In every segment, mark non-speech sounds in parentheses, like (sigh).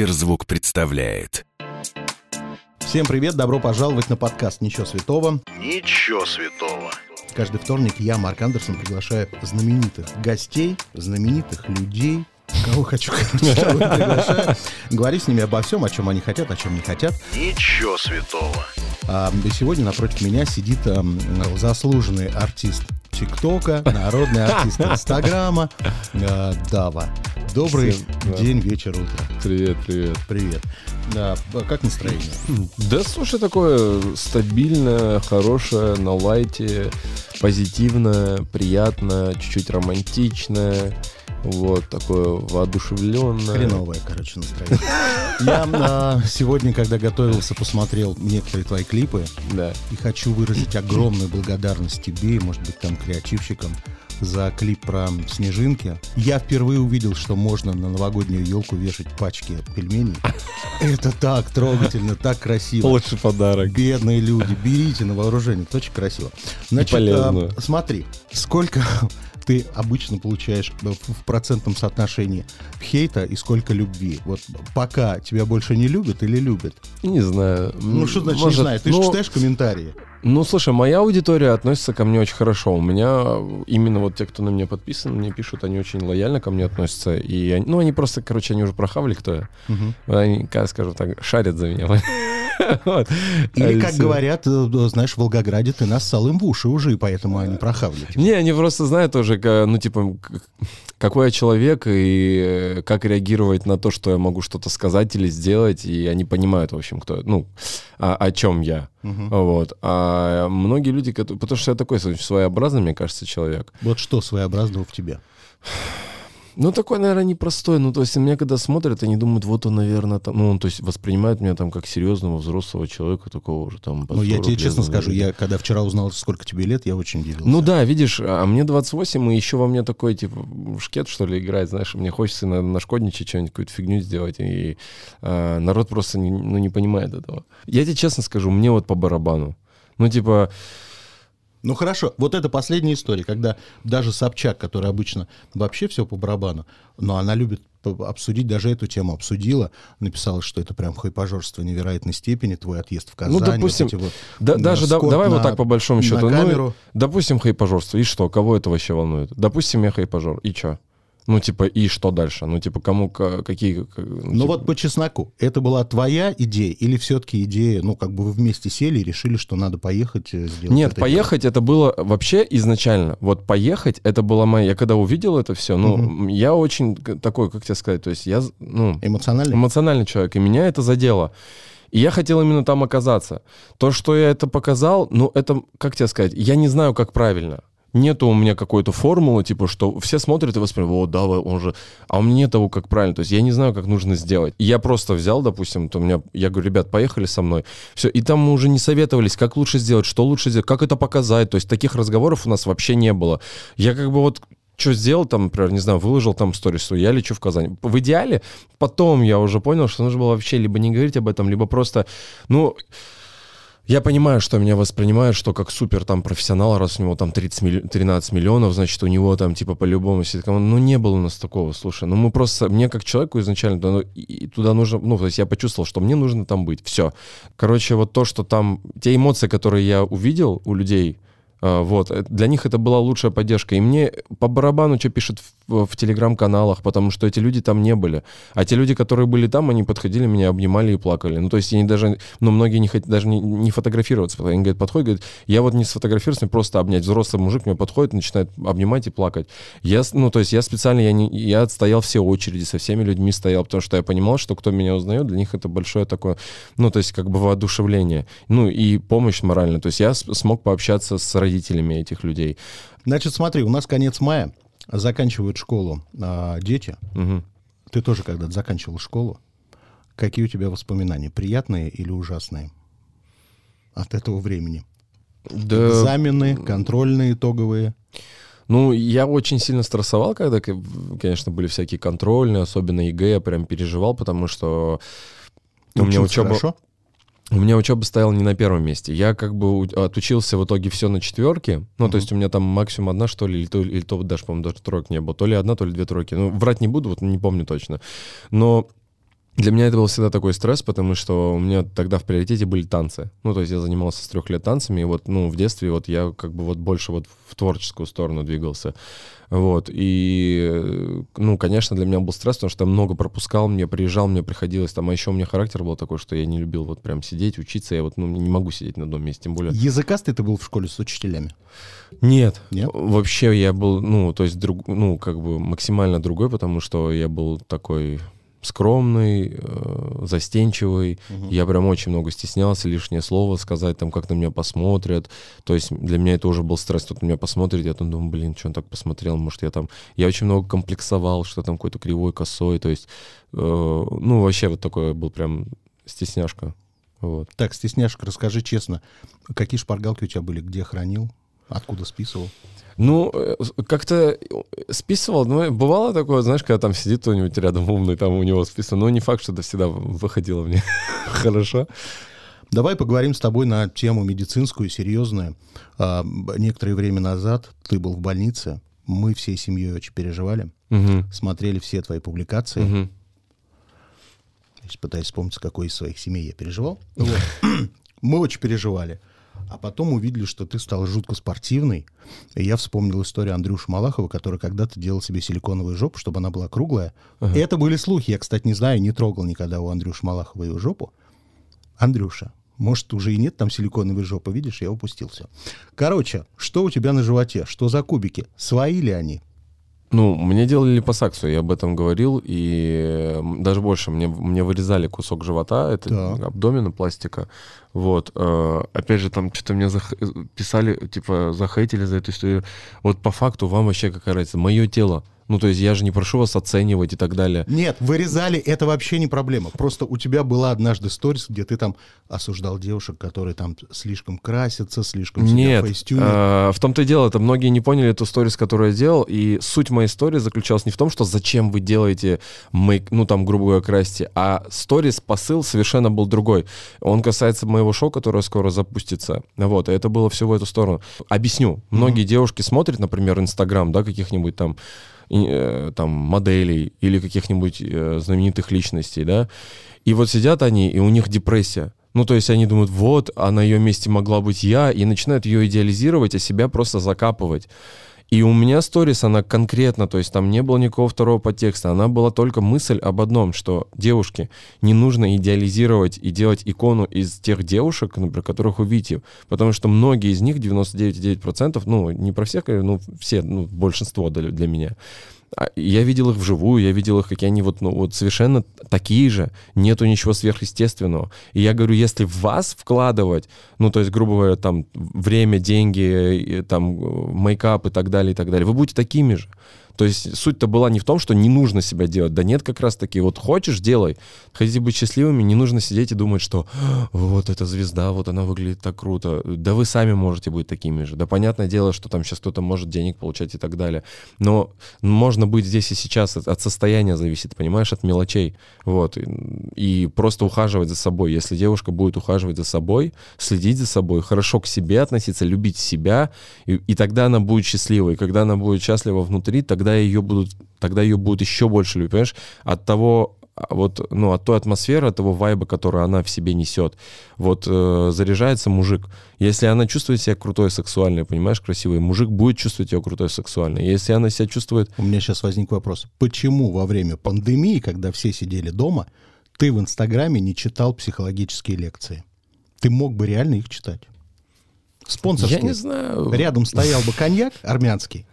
Сберзвук представляет. Всем привет, добро пожаловать на подкаст «Ничего святого». Ничего святого. Каждый вторник я, Марк Андерсон, приглашаю знаменитых гостей, знаменитых людей, кого хочу, короче, приглашаю, говорить с ними обо всем, о чем они хотят, о чем не хотят. Ничего святого. А, сегодня напротив меня сидит а, заслуженный артист ТикТока, народный артист Инстаграма, а, Дава. Добрый Всем, да. день, вечер, утро. Привет, привет. Привет. Да, как настроение? Да, слушай, такое стабильное, хорошее, на лайте, позитивное, приятное, чуть-чуть романтичное. Вот, такое воодушевленное. Хреновое, короче, настроение. Я а, сегодня, когда готовился, посмотрел некоторые твои клипы Да. и хочу выразить огромную благодарность тебе и, может быть, там, креативщикам за клип про снежинки. Я впервые увидел, что можно на новогоднюю елку вешать пачки пельменей. Это так трогательно, так красиво. Лучший подарок. Бедные люди, берите на вооружение, это очень красиво. Значит, а, смотри, сколько ты обычно получаешь в в процентном соотношении хейта и сколько любви? Вот пока тебя больше не любят или любят? Не знаю. Ну, что значит Может, не знаю? Ты же ну, читаешь комментарии. Ну, слушай, моя аудитория относится ко мне очень хорошо. У меня именно вот те, кто на меня подписан, мне пишут, они очень лояльно ко мне относятся. И они, ну, они просто, короче, они уже прохавали, кто я. Мгм. Они, скажем так, шарят за меня. (laughs) (laughs) Или, А как говорят, э, э, знаешь, в Волгограде ты нассал им в уши уже, и поэтому они прохавли. тебя. Не, они просто знают ка- ну, типа, какой я человек и э, как реагировать на то, что я могу что-то сказать или сделать, и они понимают, в общем, кто, ну, о, о чем я. Вот. А многие люди, потому что я такой своеобразный, мне кажется, человек. Вот что своеобразного в тебе? Ну, такой, наверное, непростой. Ну, то есть, меня когда смотрят, они думают, вот он, наверное, там, ну, он, то есть, воспринимает меня там как серьезного взрослого человека, такого уже там. Ну, я 40 тебе лет, честно наверное. скажу, я когда вчера узнал, сколько тебе лет, я очень удивился. Ну да, видишь, а мне 28, и еще во мне такой, типа, шкет, что ли, играет, знаешь, мне хочется иногда нашкодничать, что-нибудь, какую-то фигню сделать, и а, народ просто не, ну, не понимает этого. Я тебе честно скажу, мне вот по барабану. Ну, типа, Ну хорошо, вот это последняя история, когда даже Собчак, которая обычно вообще все по барабану, но она любит обсудить, даже эту тему обсудила, написала, что это прям хайпажорство невероятной степени, твой отъезд в Казань. ну, допустим, вот вот, да- даже да- давай на- вот так по большому счету. Ну, допустим, хайпажорство, и что, кого это вообще волнует? Допустим, я хайпажор, и что? Ну, типа, и что дальше? Ну, типа, кому, ка- какие... ка- Ну типа- вот по чесноку, это была твоя идея или все-таки идея, ну как бы вы вместе сели и решили, что надо поехать э, сделать Нет, это поехать это было вообще изначально. Вот поехать это была моя. Я когда увидел это все, ну, Мгм. я очень такой, как тебе сказать, то есть я, ну, дело? Эмоционально? эмоциональный человек, и меня это задело. И я хотел именно там оказаться. То, что я это показал, ну, это, как тебе сказать, я не знаю, как правильно. Нету у меня какой-то формулы, типа, что все смотрят и воспринимают, о, да, он же... А у меня нет того, как правильно. То есть я не знаю, как нужно сделать. Я просто взял, допустим, то у меня... Я говорю, ребят, поехали со мной. Все, и там мы уже не советовались, как лучше сделать, что лучше сделать, как это показать. То есть таких разговоров у нас вообще не было. Я как бы вот что сделал, там, например, не знаю, выложил там сторис, что я лечу в Казань. В идеале, потом я уже понял, что нужно было вообще либо не говорить об этом, либо просто, ну, я понимаю, что меня воспринимают, что как супер там профессионал, раз у него там 30 милли- 13 миллионов, значит, у него там типа по-любому сидит. Ну, не было у нас такого, слушай. Ну, мы просто, мне как человеку изначально ну, и- туда нужно, ну, то есть я почувствовал, что мне нужно там быть. Все. Короче, вот то, что там, те эмоции, которые я увидел у людей, а, Вот, э, для них это была лучшая поддержка. И мне по барабану, что пишут в, телеграм-каналах, потому что эти люди там не были. А те люди, которые были там, они подходили, меня обнимали и плакали. Ну, то есть они даже, ну, многие не хотят даже не, не фотографироваться. Они говорят, подходят, говорят, я вот не сфотографируюсь, мне просто обнять. Взрослый мужик мне подходит, начинает обнимать и плакать. Я, ну, то есть я специально, я, не, я отстоял все очереди, со всеми людьми стоял, потому что я понимал, что кто меня узнает, для них это большое такое, ну, то есть как бы воодушевление. Ну, и помощь моральная. То есть я смог пообщаться с родителями этих людей. Значит, смотри, у нас конец мая, заканчивают школу а, дети. Мгм. Ты тоже когда-то заканчивал школу. Какие у тебя воспоминания, приятные или ужасные от этого времени? Да, Экзамены, контрольные, итоговые. Ну, я очень сильно стрессовал, когда, конечно, были всякие контрольные, особенно ЕГЭ, я прям переживал, потому что у меня учеба... хорошо? У меня учеба стояла не на первом месте. Я как бы отучился в итоге все на четверке. Ну, то есть у меня там максимум одна, что ли, или то, или то даже, по-моему, даже троек не было. То ли одна, то ли две тройки. Ну, врать не буду, вот не помню точно. Но Для меня это был всегда такой стресс, потому что у меня тогда в приоритете были танцы. Ну, то есть я занимался с трех лет танцами, и вот, ну, в детстве вот я как бы вот больше вот в творческую сторону двигался. Вот, и, ну, конечно, для меня был стресс, потому что я много пропускал, мне приезжал, мне приходилось там, а еще у меня характер был такой, что я не любил вот прям сидеть, учиться, я вот, ну, не могу сидеть на одном месте, тем более... Языкастый ты был в школе с учителями? Нет, Нет? вообще я был, ну, то есть, друг, ну, как бы максимально другой, потому что я был такой скромный, э, застенчивый. Я прям очень много стеснялся, лишнее слово сказать, там, как на меня посмотрят. То есть для меня это уже был стресс, кто-то на меня посмотрит, я там думаю, блин, что он так посмотрел, может, я там... Я очень много комплексовал, что там какой-то кривой, косой, то есть, э, ну, вообще вот такой был прям стесняшка. Вот. Так, стесняшка, расскажи честно, какие шпаргалки у тебя были, где хранил, откуда списывал? Ну, э, как-то списывал, ну, бывало такое, знаешь, когда там сидит кто-нибудь рядом умный, там у него списано, но не факт, что это всегда выходило мне (laughs) хорошо. Давай поговорим с тобой на тему медицинскую, серьезную. А, некоторое время назад ты был в больнице, мы всей семьей очень переживали, Мгм. смотрели все твои публикации. Мгм. Сейчас пытаюсь вспомнить, какой из своих семей я переживал. Вот. (clears throat) Мы очень переживали. А потом увидели, что ты стал жутко спортивный. И я вспомнил историю Андрюши Малахова, который когда-то делал себе силиконовую жопу, чтобы она была круглая. И это были слухи. Я, кстати, не знаю, не трогал никогда у Андрюши Малахова его жопу. Андрюша, может, уже и нет там силиконовой жопы, видишь, я упустил все. Короче, что у тебя на животе? Что за кубики? Свои ли они? Ну, мне делали липосакцию, я об этом говорил, и э, даже больше, мне, мне вырезали кусок живота, это Так. абдомена, пластика, вот. э, опять же, там что-то мне зах- писали, типа, захейтили за эту историю. Вот по факту вам вообще какая разница? Мое тело. Ну, то есть я же не прошу вас оценивать и так далее. Нет, вырезали, это вообще не проблема. Просто у тебя была однажды сторис, где ты там осуждал девушек, которые там слишком красятся, слишком Нет, фейстюнят. э, в том-то и дело, это многие не поняли эту сторис, которую я делал, и суть моей истории заключалась не в том, что зачем вы делаете мейк, ну там, грубо говоря, красьте, а сторис, посыл совершенно был другой. Он касается моего шоу, которое скоро запустится. Вот, и это было все в эту сторону. Объясню. Многие девушки смотрят, например, Инстаграм, да, каких-нибудь там э, там моделей или каких-нибудь э, знаменитых личностей, да, и вот сидят они, и у них депрессия. Ну, то есть они думают, вот, а на ее месте могла быть я, и начинают ее идеализировать, а себя просто закапывать. И у меня сторис, она конкретно, то есть там не было никакого второго подтекста, она была только мысль об одном, что девушки, не нужно идеализировать и делать икону из тех девушек, например, которых вы видите, потому что многие из них, 99,9%, ну, не про всех, ну, все, ну, большинство для, для меня, я видел их вживую, я видел их, какие они вот, ну, вот совершенно такие же, нету ничего сверхъестественного. И я говорю, если в вас вкладывать, ну, то есть, грубо говоря, там, время, деньги, там, э, мейкап и так далее, и так далее, вы будете такими же. То есть суть-то была не в том, что не нужно себя делать. Да нет, как раз таки, вот хочешь, делай. Хотите быть счастливыми, не нужно сидеть и думать, что «А, вот эта звезда, вот она выглядит так круто. Да вы сами можете быть такими же. Да понятное дело, что там сейчас кто-то может денег получать и так далее. Но можно быть здесь и сейчас. От состояния зависит, понимаешь, от мелочей. Вот. И, и просто ухаживать за собой. Если девушка будет ухаживать за собой, следить за собой, хорошо к себе относиться, любить себя, и, и тогда она будет счастлива. И когда она будет счастлива внутри, тогда ее будут, тогда ее будут еще больше любить, понимаешь? От того, а, вот, ну, от той атмосферы, от того вайба, который она в себе несет. Вот э, заряжается мужик. Если она чувствует себя крутой, сексуальной, понимаешь, красивой, мужик будет чувствовать ее крутой, сексуальной. Если она себя чувствует... У меня сейчас возник вопрос. Почему во время пандемии, когда все сидели дома, ты в Инстаграме не читал психологические лекции? Ты мог бы реально их читать. Спонсорские. Я не знаю. Рядом стоял бы коньяк армянский,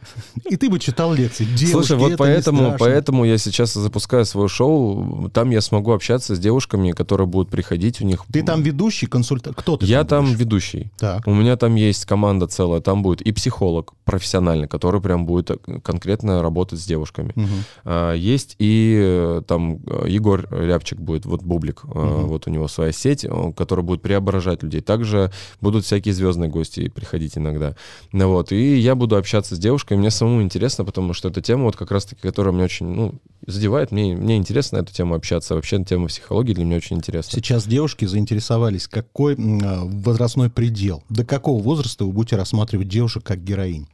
и ты бы читал лекции. Девушки, Слушай, вот поэтому, поэтому я сейчас запускаю свое шоу. Там я смогу общаться с девушками, которые будут приходить. У них Ты там ведущий, консультант. Кто ты Я там будешь? ведущий. Так. У меня там есть команда целая, там будет и психолог профессиональный, который прям будет э, конкретно работать с девушками. А, Есть и э, там э, Егор Рябчик будет, вот Бублик, э, вот у него своя сеть, которая будет преображать людей. Также будут всякие звездные гости приходить иногда. Ну вот, и я буду общаться с девушкой, мне самому интересно, потому что эта тема, вот как раз-таки, которая мне очень, ну, задевает, мне, мне интересно на эту тему общаться. Вообще тема психологии для меня очень интересна. Сейчас девушки заинтересовались, какой а, возрастной предел, до какого возраста вы будете рассматривать девушек как героинь.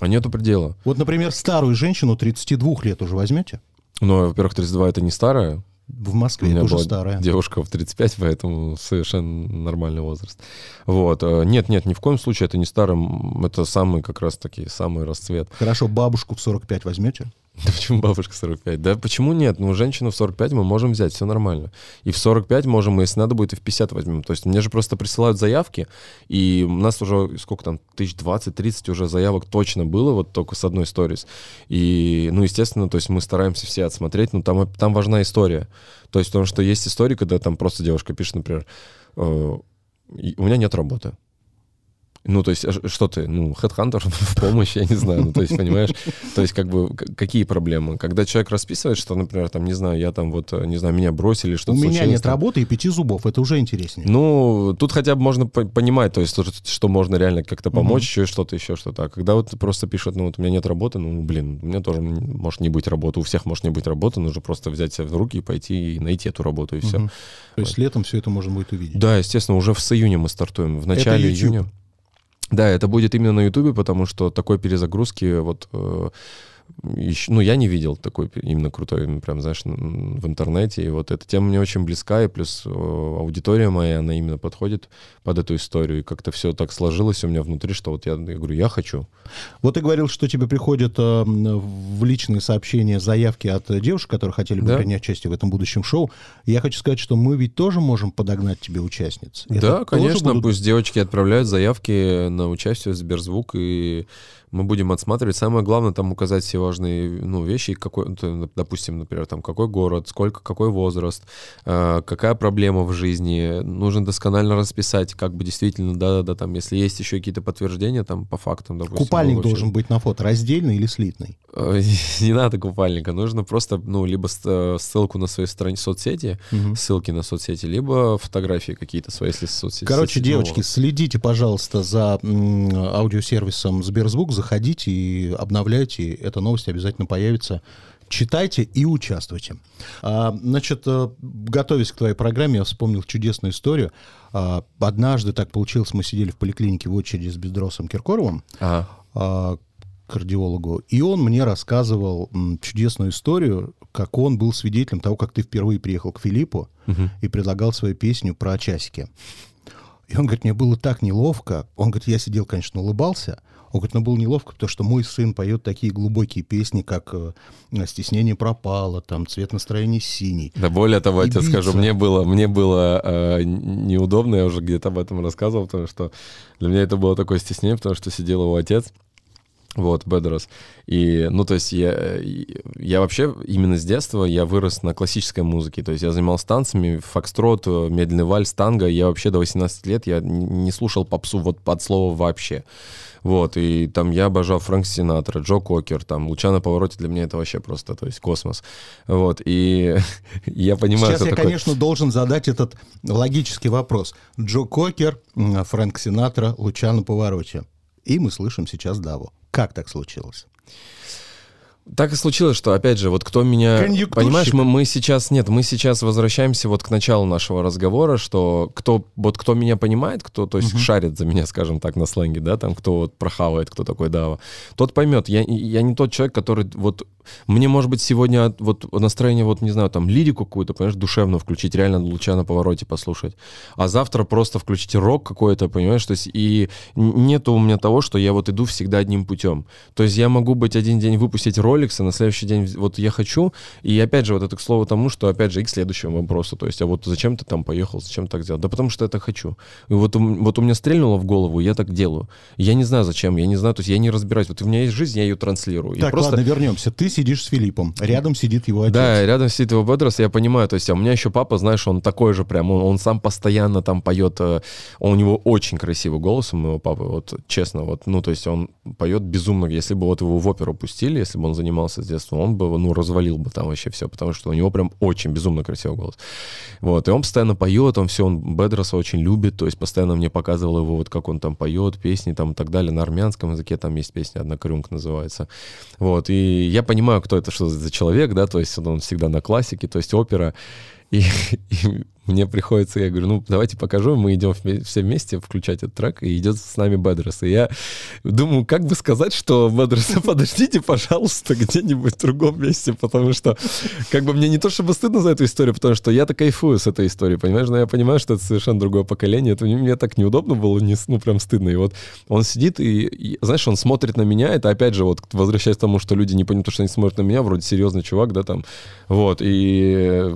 А нету предела. Вот, например, старую женщину 32 лет уже возьмете? Но, во-первых, 32 это не старая. В У Москве, меня это уже была старая. девушка в 35, поэтому совершенно нормальный возраст. Вот. э, Нет, нет, ни в коем случае это не старым, это самый как раз таки самый расцвет. Хорошо, бабушку в 45 возьмете? (laughs) Да почему бабушка 45? Да почему нет? Ну, женщину в 45 мы можем взять, все нормально. И в 45 можем, если надо будет, и в 50 возьмем. То есть мне же просто присылают заявки, и у нас уже, сколько там, тысяч 20-30 уже заявок точно было, вот только с одной сторис. И, ну, естественно, то есть мы стараемся все отсмотреть, но там, там важна история. То есть потому что есть истории, когда там просто девушка пишет, например, э, «И- у меня нет работы. Ну, то есть, а что ты, ну, хедхантер (laughs) в помощь, я не знаю, ну, то есть, понимаешь, (laughs) то есть, как бы, какие проблемы? Когда человек расписывает, что, например, там, не знаю, я там вот, э, не знаю, меня бросили, У что-то меня случилось, нет там. работы и пяти зубов, это уже интереснее. Ну, тут хотя бы можно по- понимать, то есть, что, можно реально как-то помочь, еще что-то, еще что-то. А когда вот просто пишут, ну, вот у меня нет работы, ну, блин, у меня тоже может не быть работы, у всех может не быть работы, нужно просто взять себя в руки и пойти и найти эту работу, и все. То есть летом все это можно будет увидеть. Да, естественно, уже с июня мы стартуем. В начале июня. Да, это будет именно на Ютубе, потому что такой перезагрузки вот э, ещё- ну, я не видел такой именно крутой, прям, знаешь, в интернете. И вот эта тема мне очень близка, и плюс э, аудитория моя, она именно подходит под эту историю. И как-то все так сложилось у меня внутри, что вот я, я говорю, я хочу. Вот ты говорил, что тебе приходят э, в личные сообщения заявки от девушек, которые хотели бы Да. принять участие в этом будущем шоу. Я хочу сказать, что мы ведь тоже можем подогнать тебе участниц. Это да, конечно, будут- пусть девочки отправляют заявки на участие в Сберзвук, и мы будем отсматривать. Самое главное там указать все важные ну, вещи, какой, допустим, например, там какой город, сколько, какой возраст, э, какая проблема в жизни. Нужно досконально расписать, как бы действительно, да-да-да, там, если есть еще какие-то подтверждения, там, по фактам, допустим. Купальник ну, должен быть на фото раздельный или слитный? Э, (laughs) Не надо купальника, нужно просто, ну, либо э, ссылку на свои страницы соцсети, ссылки на соцсети, либо фотографии какие-то свои, если соцсети. Короче, соцсети, девочки, следите, пожалуйста, за аудиосервисом Сберзвук, заходите и обновляйте. Эта новость обязательно появится. Читайте и участвуйте. А, значит, э, готовясь к твоей программе, я вспомнил чудесную историю. А, однажды так получилось, мы сидели в поликлинике в очереди с Бедросом Киркоровым, Ага. а, кардиологу, и он мне рассказывал чудесную историю, как он был свидетелем того, как ты впервые приехал к Филиппу Мгм. и предлагал свою песню про часики. И он говорит, мне было так неловко. Он говорит, я сидел, конечно, улыбался. Он говорит, но было неловко, потому что мой сын поет такие глубокие песни, как э, «Стеснение пропало», там «Цвет настроения синий». Да более того, я тебе скажу, мне было, мне было э, неудобно, я уже где-то об этом рассказывал, потому что для меня это было такое стеснение, потому что сидел его отец, вот, Бедрос. И, ну, то есть я, я вообще именно с детства я вырос на классической музыке. То есть я занимался танцами, фокстрот, медленный вальс, танго. Я вообще до 18 лет я не слушал попсу вот под слово вообще. Вот, и там я обожал Фрэнк Синатра, Джо Кокер, там «Луча на повороте» для меня это вообще просто, то есть космос. Вот, и (laughs) я понимаю, Сейчас я, такое... конечно, должен задать этот логический вопрос. Джо Кокер, Фрэнк Синатра, «Луча на повороте». И мы слышим сейчас Даву. Как так случилось? Так и случилось, что, опять же, вот кто меня... Понимаешь, мы, мы сейчас... Нет, мы сейчас возвращаемся вот к началу нашего разговора, что кто, вот кто меня понимает, кто, то есть, шарит за меня, скажем так, на сленге, да, там, кто вот прохавает, кто такой Дава, тот поймет. Я, я не тот человек, который вот... Мне, может быть, сегодня от- вот настроение, вот, не знаю, там, лирику какую-то, понимаешь, душевно включить, реально луча на повороте послушать. А завтра просто включить рок какой-то, понимаешь, то есть, и нету у меня того, что я вот иду всегда одним путем. То есть я могу быть один день выпустить роликс, а на следующий день вот я хочу, и опять же вот это к слову тому, что опять же и к следующему вопросу, то есть, а вот зачем ты там поехал, зачем так сделал? Да потому что так хочу. И вот, вот у меня стрельнуло в голову, я так делаю. Я не знаю зачем, я не знаю, то есть я не разбираюсь. Вот у меня есть жизнь, я ее транслирую. Я Так, просто... ладно, вернемся. Ты сидишь с Филиппом, рядом сидит его отец. Да, рядом сидит его Бедрос, я понимаю, то есть, а у меня еще папа, знаешь, он такой же прям, он, он сам постоянно там поет, э, у него очень красивый голос у моего папы, вот честно, вот, ну, то есть он поет безумно, если бы вот его в оперу пустили, если бы он занимался с детства, он бы, ну, развалил бы там вообще все, потому что у него прям очень безумно красивый голос. Вот, и он постоянно поет, он все, он Бедроса очень любит, то есть постоянно мне показывал его, вот как он там поет, песни там и так далее, на армянском языке там есть песня, одна крюмка называется. Вот, и я понимаю, кто это, что за человек, да, то есть он всегда на классике, то есть опера. И, (laughs) и мне приходится, я говорю, ну, давайте покажу, мы идем все вместе включать этот трек, и идет с нами Бедрес. И я думаю, как бы сказать, что Бедрес, (laughs) подождите, пожалуйста, где-нибудь в другом месте, потому что как бы мне не то чтобы стыдно за эту историю, потому что я-то кайфую с этой историей, понимаешь, но я понимаю, что это совершенно другое поколение, это мне так неудобно было, не, ну, прям стыдно. И вот он сидит и, и, знаешь, он смотрит на меня, это опять же, вот, возвращаясь к тому, что люди не понимают, что они смотрят на меня, вроде серьезный чувак, да, там, вот, и,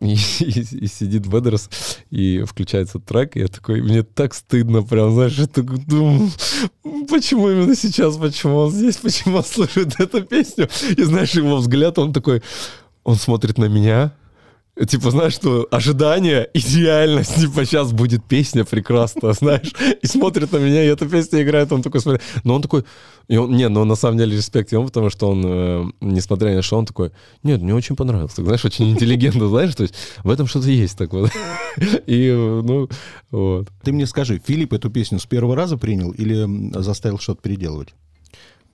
и, и- и сидит Бедрес, и включается трек, и я такой, мне так стыдно, прям, знаешь, я такой думаю, почему именно сейчас, почему он здесь, почему он слышит эту песню, и знаешь, его взгляд, он такой, он смотрит на меня, Типа, знаешь, что ожидание, идеальность, (laughs) типа, сейчас будет песня прекрасная, (laughs) знаешь, и смотрит на меня, и эта песня играет, он такой смотрит. Но он такой, и он, не, ну, на самом деле, респект ему, потому что он, э, несмотря ни на что, он такой, нет, мне очень понравилось, так, знаешь, очень интеллигентно, (laughs) знаешь, то есть в этом что-то есть так вот. И, ну, вот. Ты мне скажи, Филипп эту песню с первого раза принял или заставил что-то переделывать?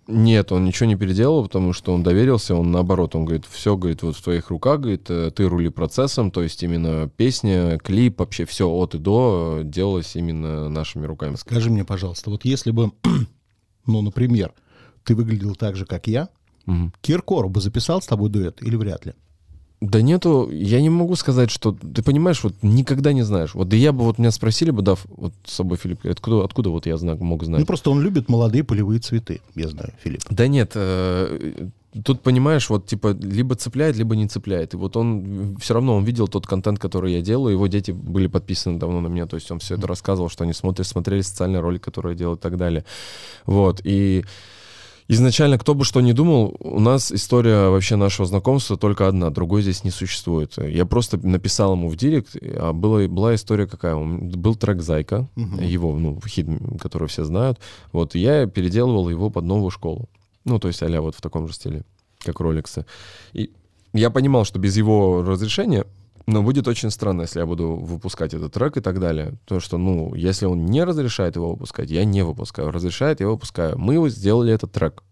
Нет, он ничего не переделал, потому что он доверился, он наоборот, он говорит, все, говорит, вот в твоих руках, говорит, э, ты рули процессом, то есть именно песня, клип, вообще все от и до э, делалось именно нашими руками. Скажи мне, пожалуйста, вот если бы, (clears throat) ну, например, ты выглядел так же, как я, Мгм. Киркоров бы записал с тобой дуэт или вряд ли? Да нету, я не могу сказать, что, ты понимаешь, вот никогда не знаешь. Вот да я бы, вот меня спросили бы, да, вот с собой Филипп, откуда, откуда вот я знаю, мог знать? Ну, просто он любит молодые полевые цветы, я знаю, Филипп. Да нет, э, тут понимаешь, вот типа либо цепляет, либо не цепляет. И вот он все равно он видел тот контент, который я делаю, его дети были подписаны давно на меня, то есть он все это рассказывал, что они смотрят, смотрели социальный ролик, который я делаю и так далее. Вот, и изначально, кто бы что ни думал, у нас история вообще нашего знакомства только одна, другой здесь не существует. Я просто написал ему в директ, а была, была история какая? Был трек «Зайка», его, ну, хит, который все знают. Вот, и я переделывал его под новую школу. Ну, то есть а вот в таком же стиле, как роликсы. И я понимал, что без его разрешения, но будет очень странно, если я буду выпускать этот трек и так далее. То, что, ну, если он не разрешает его выпускать, я не выпускаю. Разрешает, я выпускаю. Мы его сделали этот трек.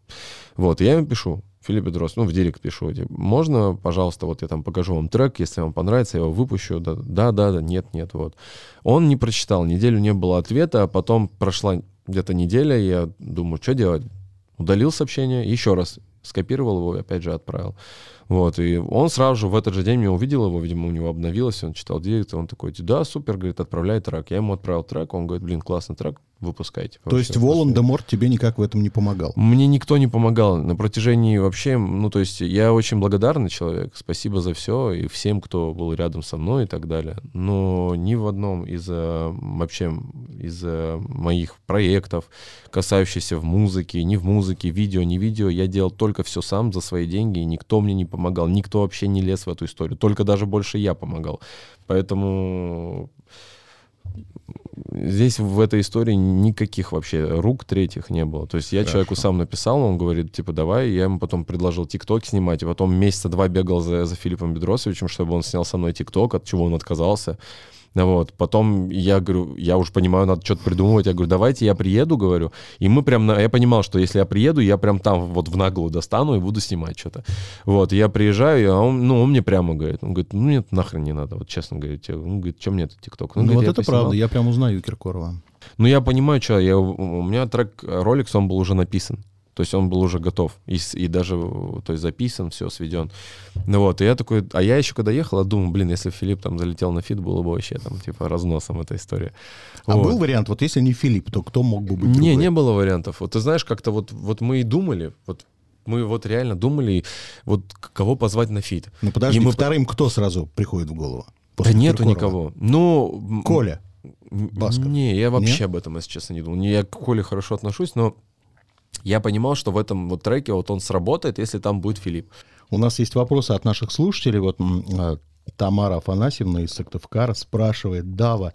Вот, я ему пишу, Филипп Бедрос, ну, в директ пишу, типа, можно, пожалуйста, вот я там покажу вам трек, если вам понравится, я его выпущу. Да, да, да, да, нет, нет, вот. Он не прочитал, неделю не было ответа, а потом прошла где-то неделя, я думаю, что делать? Удалил сообщение, еще раз скопировал его опять же отправил. Вот, и он сразу же в этот же день меня увидел его, видимо, у него обновилось, он читал директ, и он такой, да, супер, говорит, отправляй трек. Я ему отправил трек, он говорит, блин, классный трек, выпускайте. То есть Вообще, Волан-де-Морт тебе никак в этом не помогал? мне никто не помогал на протяжении вообще, ну то есть я очень благодарный человек, спасибо за все и всем, кто был рядом со мной и так далее. Но ни в одном из э, вообще из э, моих проектов, касающихся в музыке, ни в музыке, видео, не видео, я делал только все сам за свои деньги, и никто мне не помогал, никто вообще не лез в эту историю, только даже больше я помогал. Поэтому здесь в этой истории никаких вообще рук третьих не было. То есть я человеку сам написал, он говорит, типа, давай. Я ему потом предложил ТикТок снимать, и потом месяца два бегал за, за Филиппом Бедросовичем, чтобы он снял со мной ТикТок, от чего он отказался. Вот. Потом я говорю, я уже понимаю, надо что-то придумывать. Я говорю, давайте я приеду, говорю. И мы прям, на... я понимал, что если я приеду, я прям там вот в наглую достану и буду снимать что-то. Вот. Я приезжаю, а он, ну, он мне прямо говорит, он говорит, ну, нет, нахрен не надо, вот честно говорит. Он говорит, что мне этот ТикТок? Ну, говорит, вот это поснимал. правда, я прям узнаю Киркорова. Ну, я понимаю, что я, у меня трек Rolex, он был уже написан. То есть он был уже готов. И, и даже то есть записан, все, сведен. Ну вот, и я такой... А я еще когда ехал, я думаю, блин, если Филипп там залетел на фит, было бы вообще там, типа, разносом эта история. А Вот. был вариант, вот если не Филипп, то кто мог бы быть Не, другой? не было вариантов. Вот ты знаешь, как-то вот, вот мы и думали, вот мы вот реально думали, вот кого позвать на фит. Ну подожди, И мы- вторым кто сразу приходит в голову? Да нету Киркорова? никого. Ну... м, Коля. Басков. Не, я вообще Не? об этом, если честно, не думал. Не, Я к Коле хорошо отношусь, но я понимал, что в этом вот треке вот он сработает, если там будет Филипп. У нас есть вопросы от наших слушателей. Вот а, Тамара Афанасьевна из Сыктывкара спрашивает, Дава,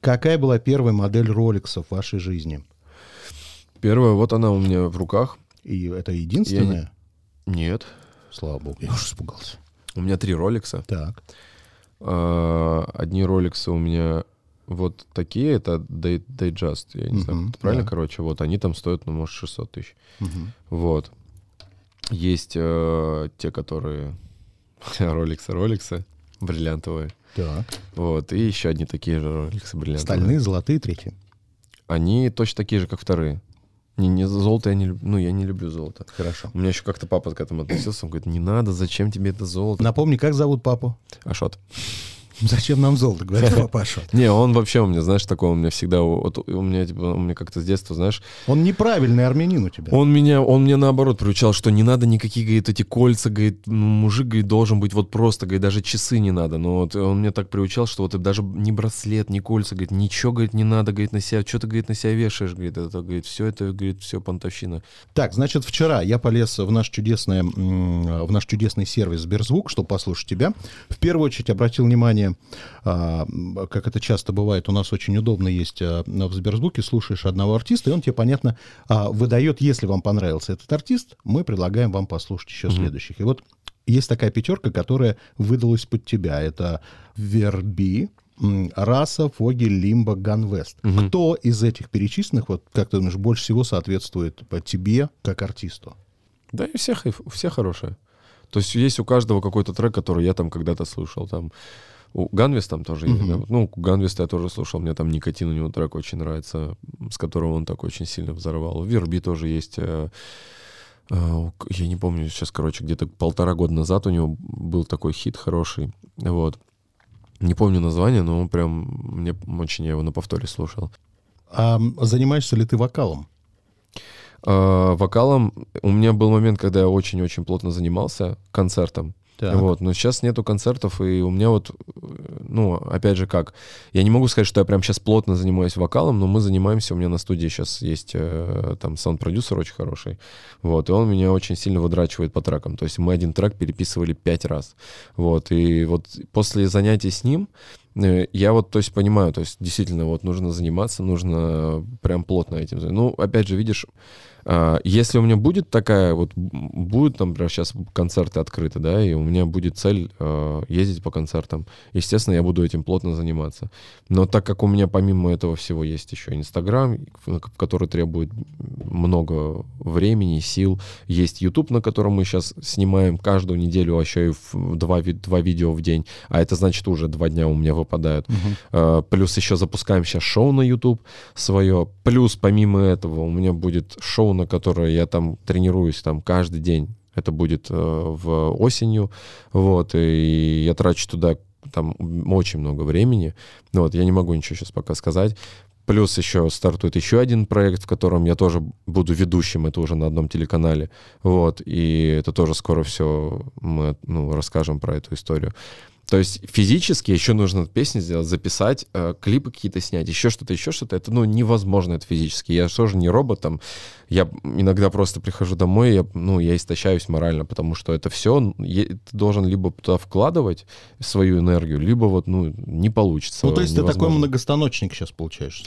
какая была первая модель роликсов в вашей жизни? Первая, вот она у меня в руках. И это единственная? Нет. Слава богу, я уже испугался. У меня три роликса. Так. А, Одни роликсы у меня вот такие, это Day, Just, я не знаю, как это правильно, да. короче, вот они там стоят, ну, может, 600 тысяч. Мгм. Вот. Есть э, те, которые (laughs) роликсы, роликсы. бриллиантовые. Так. Вот, и еще одни такие же роликсы бриллиантовые. Стальные, золотые, третьи. Они точно такие же, как вторые. Не, не золото я не люблю, ну, я не люблю золото. Хорошо. У меня еще как-то папа к этому относился, он говорит, не надо, зачем тебе это золото? Напомни, как зовут папу? Ашот. Зачем нам золото, говорит (laughs) папаша. Не, он вообще у меня, знаешь, такой, у меня всегда, вот у меня, типа, у меня как-то с детства, знаешь, Он неправильный армянин у тебя. он меня, он мне наоборот приучал, что не надо никакие, говорит, эти кольца, говорит, ну, мужик, говорит, должен быть вот просто, говорит, даже часы не надо. Но вот он мне так приучал, что вот даже ни браслет, ни кольца, говорит, ничего, говорит, не надо, говорит, на себя, что ты, говорит, на себя вешаешь, говорит, это, говорит, все это, говорит, все понтовщина. Так, значит, вчера я полез в наш, чудесный, в наш чудесный сервис Сберзвук, чтобы послушать тебя. В первую очередь обратил внимание, а, как это часто бывает, у нас очень удобно есть а, в Сберзвуке, слушаешь одного артиста, и он тебе, понятно, а, выдает, если вам понравился этот артист, мы предлагаем вам послушать еще следующих. И вот есть такая пятерка, которая выдалась под тебя. Это Верби, Раса, Фогель, Лимба, Ганвест. Кто из этих перечисленных, вот как ты думаешь, больше всего соответствует тебе как артисту? Да и всех, и все хорошие. То есть есть у каждого какой-то трек, который я там когда-то слушал. Там у Ганвис там тоже есть. да. Ну, Ганвиста я тоже слушал. Мне там Никотин, у него трек очень нравится, с которого он так очень сильно взорвал. У Верби тоже есть. э, э, Я не помню, сейчас, короче, где-то полтора года назад у него был такой хит хороший. Вот. Не помню название, но он прям мне очень я его на повторе слушал. А занимаешься ли ты вокалом? А, вокалом у меня был момент, когда я очень-очень плотно занимался концертом. Так. Вот, но сейчас нету концертов, и у меня вот, ну, опять же как, я не могу сказать, что я прям сейчас плотно занимаюсь вокалом, но мы занимаемся, у меня на студии сейчас есть э, там саунд-продюсер очень хороший, вот, и он меня очень сильно выдрачивает по трекам, то есть мы один трек переписывали пять раз, вот, и вот после занятий с ним я вот, то есть, понимаю, то есть, действительно, вот нужно заниматься, нужно прям плотно этим. Ну, опять же, видишь, а, если у меня будет такая, вот м, будут, там, например, сейчас концерты открыты, да, и у меня будет цель э, ездить по концертам, естественно, я буду этим плотно заниматься. Но так как у меня помимо этого всего есть еще Инстаграм, который требует много времени, сил, есть YouTube, на котором мы сейчас снимаем каждую неделю, а еще и два, два видео в день, а это значит уже два дня у меня выпадают. Э, Плюс еще запускаем сейчас шоу на YouTube свое. Плюс помимо этого у меня будет шоу, на которое я там тренируюсь там каждый день. Это будет э, в осенью, вот, и я трачу туда там очень много времени. Вот, я не могу ничего сейчас пока сказать. Плюс еще стартует еще один проект, в котором я тоже буду ведущим, это уже на одном телеканале. Вот, и это тоже скоро все мы ну, расскажем про эту историю. То есть физически еще нужно песни сделать, записать, э, клипы какие-то снять, еще что-то, еще что-то. Это, ну, невозможно это физически. Я тоже не робот, там. Я иногда просто прихожу домой, я, ну, я истощаюсь морально, потому что это все, ты должен либо туда вкладывать свою энергию, либо вот, ну, не получится. Ну, то есть ты такой невозможно. многостаночник сейчас получаешь.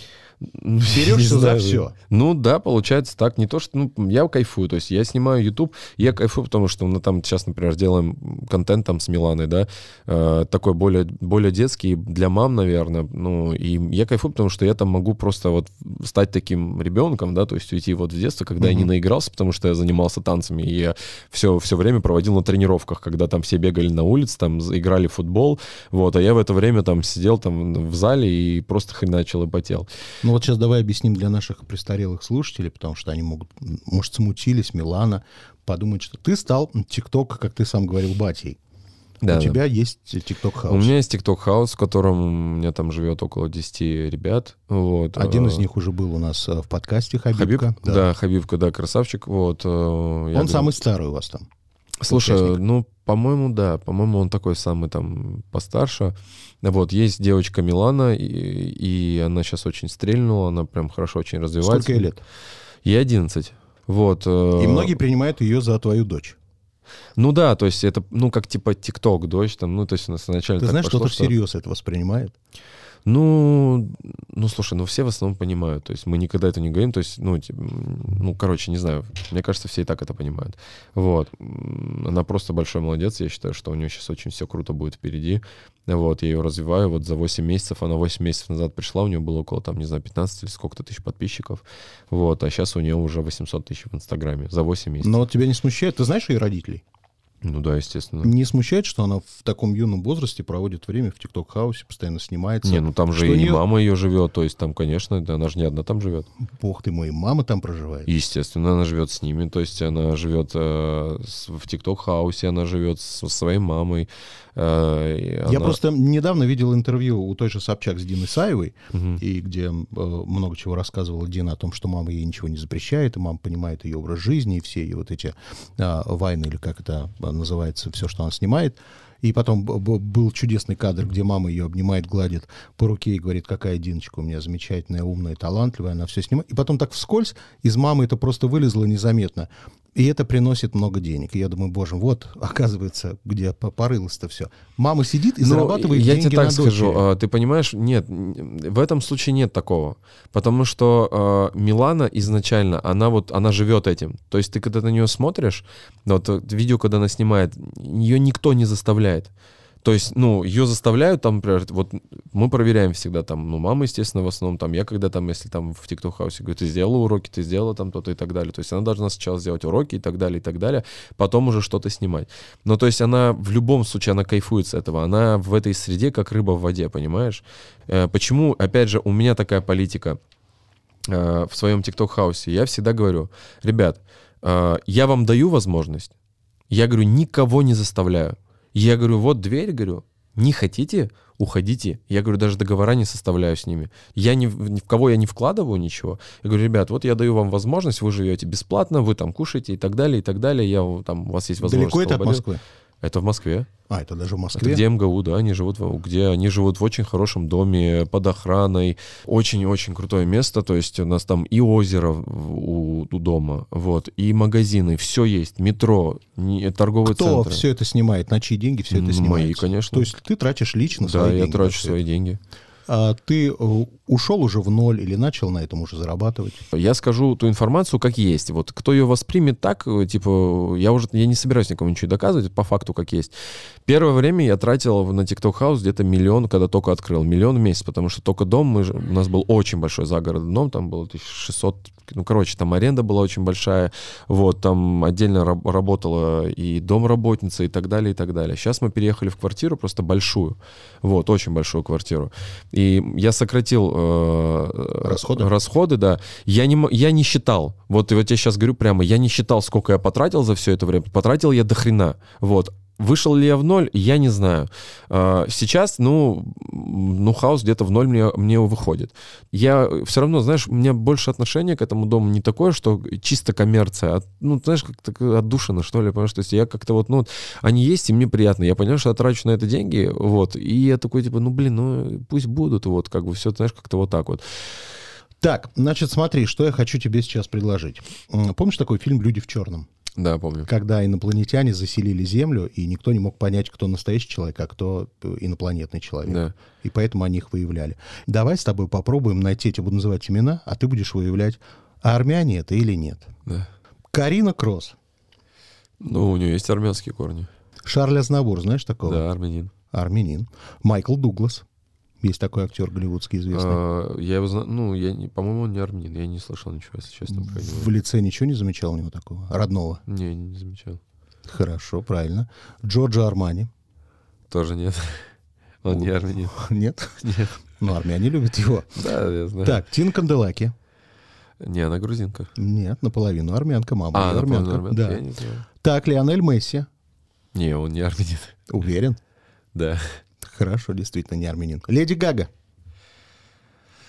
Ну, (laughs) Берешься за всё. Ну да, получается так. Не то, что ну, я кайфую. То есть я снимаю YouTube, я кайфую, потому что мы там сейчас, например, делаем контент там с Миланой, да, э, такой более, более детский для мам, наверное. Ну, и я кайфую, потому что я там могу просто вот стать таким ребенком, да, то есть уйти вот в детство, когда я не наигрался, потому что я занимался танцами, и я все, все время проводил на тренировках, когда там все бегали на улице, там играли в футбол, вот, а я в это время там сидел там в зале и просто хреначил и потел. Ну вот сейчас давай объясним для наших престарелых слушателей, потому что они могут, может, смутились, Милана, подумать, что ты стал ТикТок, как ты сам говорил, батей. Да, У да. тебя есть ТикТок У хаус. меня есть TikTok хаус, в котором у меня там живет около 10 ребят. Вот. Один Э, из них уже был у нас э, в подкасте Хабиб, Хабибка. да. Хабибка, да, красавчик. Вот. э, я Он говорю, самый старый у вас там. Слушай, участник. ну, по-моему, да. По-моему, он такой самый там постарше. Вот, есть девочка Милана, и, и она сейчас очень стрельнула, она прям хорошо очень развивается. Сколько ей лет? Ей 11. Вот. э, И многие принимают ее за твою дочь. Ну да, то есть это, ну, как типа ТикТок, дочь там, ну, то есть у нас изначально Ты знаешь, кто-то что- всерьез это воспринимает. Ну, ну, слушай, ну все в основном понимают. То есть мы никогда это не говорим. То есть, ну, типа, ну, короче, не знаю. Мне кажется, все и так это понимают. Вот. Она просто большой молодец. Я считаю, что у нее сейчас очень все круто будет впереди. Вот, я ее развиваю. Вот за 8 месяцев, она 8 месяцев назад пришла, у нее было около, там, не знаю, 15 или сколько-то тысяч подписчиков. Вот, а сейчас у нее уже 800 тысяч в Инстаграме за 8 месяцев. Но вот тебя не смущает? Ты знаешь ее родителей? Ну да, естественно. Не смущает, что она в таком юном возрасте проводит время в ТикТок-хаусе, постоянно снимается? Не, ну там же Что и неё- мама ее живет, то есть там, конечно, да, она же не одна там живет. Бог ты мой, мама там проживает. Естественно, она живет с ними, то есть она живет э, в ТикТок-хаусе, она живет со своей мамой. Э, Я она- просто недавно видел интервью у той же Собчак с Диной Саевой, Мгм. и где э, много чего рассказывала Дина о том, что мама ей ничего не запрещает, и мама понимает ее образ жизни, и все ее вот эти а, вайны, или как это а, называется, все, что она снимает. И потом был чудесный кадр, где мама ее обнимает, гладит по руке и говорит, какая Диночка у меня замечательная, умная, талантливая, она все снимает. И потом так вскользь из мамы это просто вылезло незаметно. И это приносит много денег. И я думаю, боже, вот, (laughs) оказывается, где по- порылось-то все. Мама сидит и Ну, зарабатывает я деньги тебе так на скажу, дочери. а, ты понимаешь, нет, в этом случае нет такого, потому что а, Милана изначально, она вот, она живет этим, то есть ты когда на нее смотришь, вот э, видео, когда она снимает, ее никто не заставляет. То есть, ну, ее заставляют там, например, вот мы проверяем всегда там, ну, мама, естественно, в основном там, я когда там, если там в TikTok хаусе говорю, ты сделала уроки, ты сделала там то-то и так далее. То есть она должна сначала сделать уроки и так далее, и так далее, потом уже что-то снимать. Но то есть она в любом случае, она кайфует с этого. Она в этой среде как рыба в воде, понимаешь? Э, Почему, опять же, у меня такая политика э, в своем TikTok-хаусе? Я всегда говорю, ребят, э, я вам даю возможность, я говорю, никого не заставляю. Я говорю, вот дверь, говорю, не хотите, уходите. Я говорю, даже договора не составляю с ними. Я ни, в- ни в кого я не вкладываю ничего. Я говорю, ребят, вот я даю вам возможность, вы живете бесплатно, вы там кушаете и так далее, и так далее. Я там, у вас есть возможность. Далеко это от свободы». Москвы? Это в Москве. А, это даже в Это Москве? где МГУ, да, они живут, в- где они живут в очень хорошем доме, под охраной. Очень-очень крутое место, то есть у нас там и озеро у, у дома, вот, и магазины, все есть, метро, не- торговые Кто центры. все это снимает? На чьи деньги все это М, снимается? мои, конечно. То есть ты тратишь лично Да, свои я деньги? трачу на всё свои это? деньги. А ты э, ушел уже в ноль или начал на этом уже зарабатывать? Я скажу ту информацию, как есть. Вот кто ее воспримет так, э, типа, я уже я не собираюсь никому ничего доказывать, по факту как есть. Первое время я тратил на TikTok House где-то миллион, когда только открыл. Миллион в месяц, потому что только дом, мы, у нас был очень большой загородный дом, там было 1600, ну, короче, там аренда была очень большая, вот, там отдельно раб- работала и домработница и так далее, и так далее. Сейчас мы переехали в квартиру, просто большую, вот, очень большую квартиру. И я сократил э, Расходы? расходы, да. Я не, я не считал. Вот, вот я сейчас говорю прямо, я не считал, сколько я потратил за все это время. Потратил я до хрена. Вот. Вышел ли я в ноль, я не знаю. А, Сейчас, ну, ну, хаос где-то в ноль мне, мне выходит. Я все равно, знаешь, у меня больше отношение к этому дому не такое, что чисто коммерция, а, ну, знаешь, как-то отдушина, что ли, понимаешь? То есть я как-то вот, ну, они есть, и мне приятно. Я понимаю, что я трачу на это деньги, вот, и я такой, типа, ну, блин, ну, пусть будут, вот, как бы все, знаешь, как-то вот так вот. Так, значит, смотри, что я хочу тебе сейчас предложить. Помнишь такой фильм «Люди в черном»? Да, помню. Когда инопланетяне заселили Землю, и никто не мог понять, кто настоящий человек, а кто э, инопланетный человек. Да. И поэтому они их выявляли. Давай с тобой попробуем найти, я тебе буду называть имена, а ты будешь выявлять, а армяне это или нет. Да. Карина Кросс, Ну, у нее есть армянские корни. Шарль Азнавур, знаешь такого? Да, армянин. Армянин. Майкл Дуглас. Есть такой актер голливудский известный. А, я его знаю, ну, я, не- по-моему, он не армянин. Я не слышал ничего, если честно. про него. В лице ничего не замечал у него такого? Родного? Не, не замечал. Хорошо, правильно. Джорджо Армани. Тоже нет. (laughs) Он не армянин. (laughs) Нет? Нет. Ну, армяне любят его. Да, я знаю. Так, Тин Канделаки. Не, она грузинка. Нет, наполовину армянка, мама. А, армянка. армянка? Да. Я не знаю. Так, Лионель Месси. Не, он не армянин. Уверен? Да. Хорошо, действительно, не армянин. Леди Гага.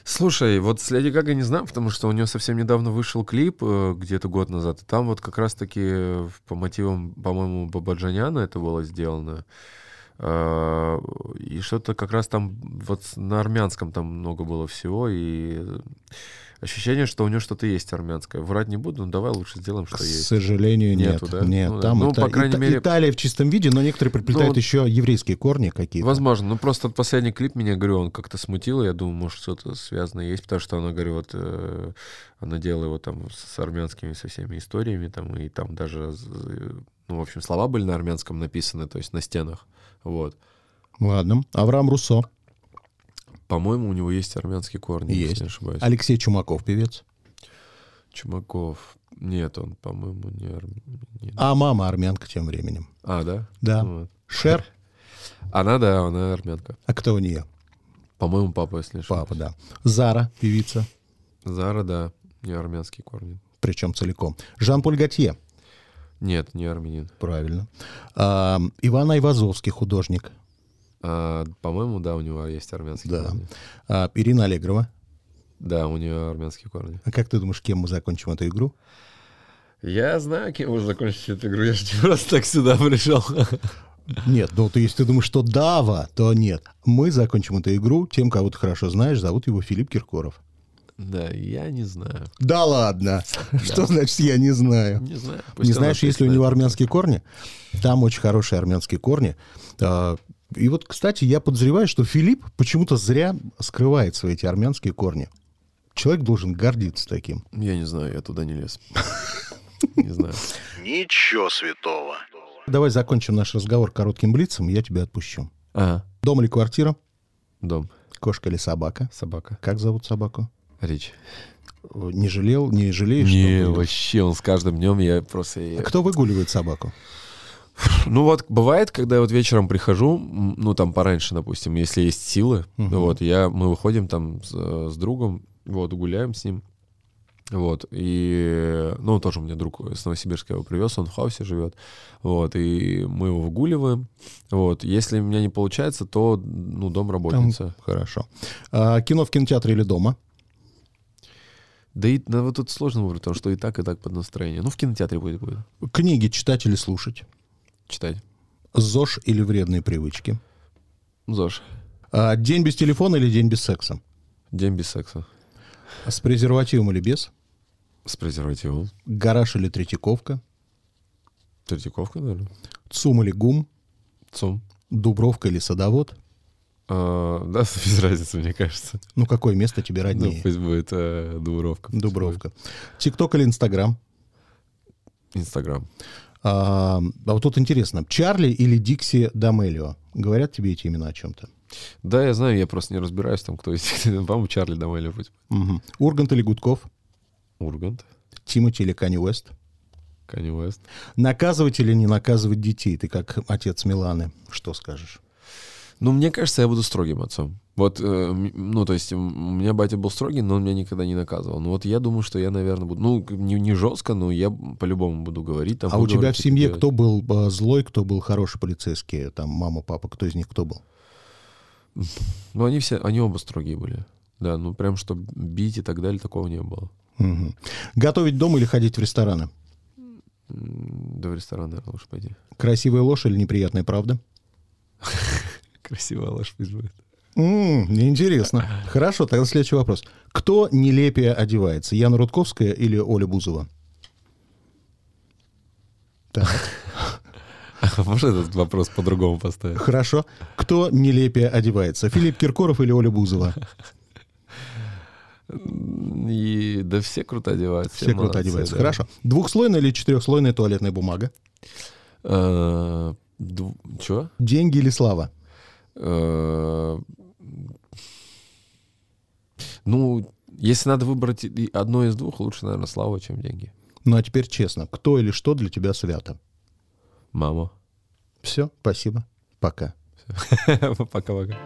Слушай, вот с Леди Гага не знаю, потому что у нее совсем недавно вышел клип, э, где-то год назад. И там вот как раз-таки э, по мотивам, по-моему, Бабаджаняна это было сделано. А, И что-то как раз там вот на армянском там много было всего. И ощущение, что у нее что-то есть армянское. Врать не буду, но давай лучше сделаем, что К есть. сожалению, нет. Нету, да? Нет, Ну да. там Ну, Ита- по крайней Ита- мере- Италия в чистом виде, но некоторые приплетают вот- еще еврейские корни какие-то. Возможно, ну просто последний клип меня, говорю, он как-то смутил, я думаю, может, что-то связанное есть, потому что она, говорю, вот э, она делала его там с армянскими со всеми историями, там, и там даже, ну, в общем, слова были на армянском написаны, то есть на стенах, вот. Ладно. Авраам Руссо. По-моему, у него есть армянские корни, если Есть. не ошибаюсь. Алексей Чумаков, певец. Чумаков. Нет, он, по-моему, не армянин. А мама армянка тем временем. А, да? Да. Вот. Шер. (laughs) Она, да, она армянка. А кто у нее? По-моему, папа, если не ошибаюсь. Папа, да. Зара, певица. Зара, да, не армянские корни. Причем целиком. Жан-Поль Готье. Нет, не армянин. Правильно. А, Иван Айвазовский, художник. А, по-моему, да, у него есть армянские Да. корни. А, Ирина Аллегрова. Да, у нее армянские корни. А как ты думаешь, кем мы закончим эту игру? Я знаю, кем уже закончить эту игру. Я же не просто так сюда пришел. Нет, ну то есть ты думаешь, что Дава, то нет. Мы закончим эту игру тем, кого ты хорошо знаешь. Зовут его Филипп Киркоров. Да, я не знаю. Да ладно. Что значит я не знаю? Не знаю. Пусть Не знаешь, если у него армянские корни? Там очень хорошие армянские корни. И вот, кстати, я подозреваю, что Филипп почему-то зря скрывает свои эти армянские корни. Человек должен гордиться таким. Я не знаю, я туда не лез. (laughs) Не знаю. Ничего святого. Давай закончим наш разговор коротким блицем, и я тебя отпущу. Ага. Дом или квартира? Дом. Кошка или собака? Собака. Как зовут собаку? Речь. Э, Не жалел, не жалеешь? что Не, вообще, он с каждым днем я просто... А кто выгуливает собаку? (laughs) Ну вот бывает, когда я вот вечером прихожу, ну там пораньше, допустим, если есть силы, Мгм. вот я мы выходим там с, э, с другом, вот гуляем с ним, вот и ну тоже у меня друг с Новосибирска его привез, он в хаусе живет, вот и мы его выгуливаем, вот если у меня не получается, то ну дом Там работница. хорошо. А, кино в кинотеатре или дома? Да и ну, вот тут сложно выбрать, потому что и так и так под настроение. Ну в кинотеатре будет будет Книги читать или слушать? Читать. ЗОЖ или вредные привычки? ЗОЖ. А, день без телефона или день без секса? День без секса. С презервативом или без? С презервативом. Гараж или Третьяковка? Третьяковка, наверное. ЦУМ или ГУМ? ЦУМ. Дубровка или Садовод? А, да, (laughs) без разницы, мне кажется. Ну, какое место тебе Ну, роднее? пусть будет э, Дубровка. Дубровка. ТикТок или Инстаграм? Инстаграм. А, а вот тут интересно, Чарли или Дикси Дамелио? Говорят тебе эти имена о чем-то? Да, я знаю, я просто не разбираюсь там, кто есть. (laughs) По-моему, Чарли Дамелли вроде. Мгм. Ургант или Гудков? Ургант. Тимати или Канни Уэст? Канни Уэст. Наказывать или не наказывать детей? Ты как отец Миланы. Что скажешь? Ну, мне кажется, я буду строгим отцом. Вот, э, ну, то есть, у меня батя был строгий, но он меня никогда не наказывал. Ну, вот я думаю, что я, наверное, буду... Ну, не, не жестко, но я по-любому буду говорить. Там, а у буду тебя говорить, в семье кто был а, злой, кто был хороший полицейский? Там мама, папа, кто из них кто был? Ну, они все, они оба строгие были. Да, ну, прям, что бить и так далее, такого не было. Мгм. Готовить дома или ходить в рестораны? Да в ресторан, наверное, лучше пойти. Красивая ложь или неприятная правда? (laughs) Красивая пусть будет. М, Интересно. Хорошо, тогда следующий вопрос. Кто нелепее одевается? Яна Рудковская или Оля Бузова? Так, (laughs) Можно этот вопрос по-другому поставить? хорошо. Кто нелепее одевается? Филипп Киркоров или Оля Бузова? И да все круто одеваются. Все круто молодцы, одеваются. да. Хорошо. Двухслойная или четырехслойная туалетная бумага? Э, дву- Чё? Деньги или слава? Э, Ну, если надо выбрать одно из двух, лучше, наверное, слава, чем деньги. Ну а теперь честно, кто или что для тебя свято? Мама. Все, спасибо. Пока. (laughs) Пока-пока.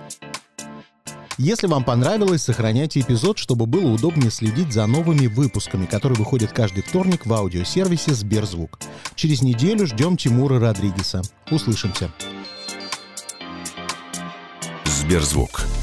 Если вам понравилось, сохраняйте эпизод, чтобы было удобнее следить за новыми выпусками, которые выходят каждый вторник в аудиосервисе Сберзвук. Через неделю ждем Тимура Родригеса. Услышимся. Сберзвук.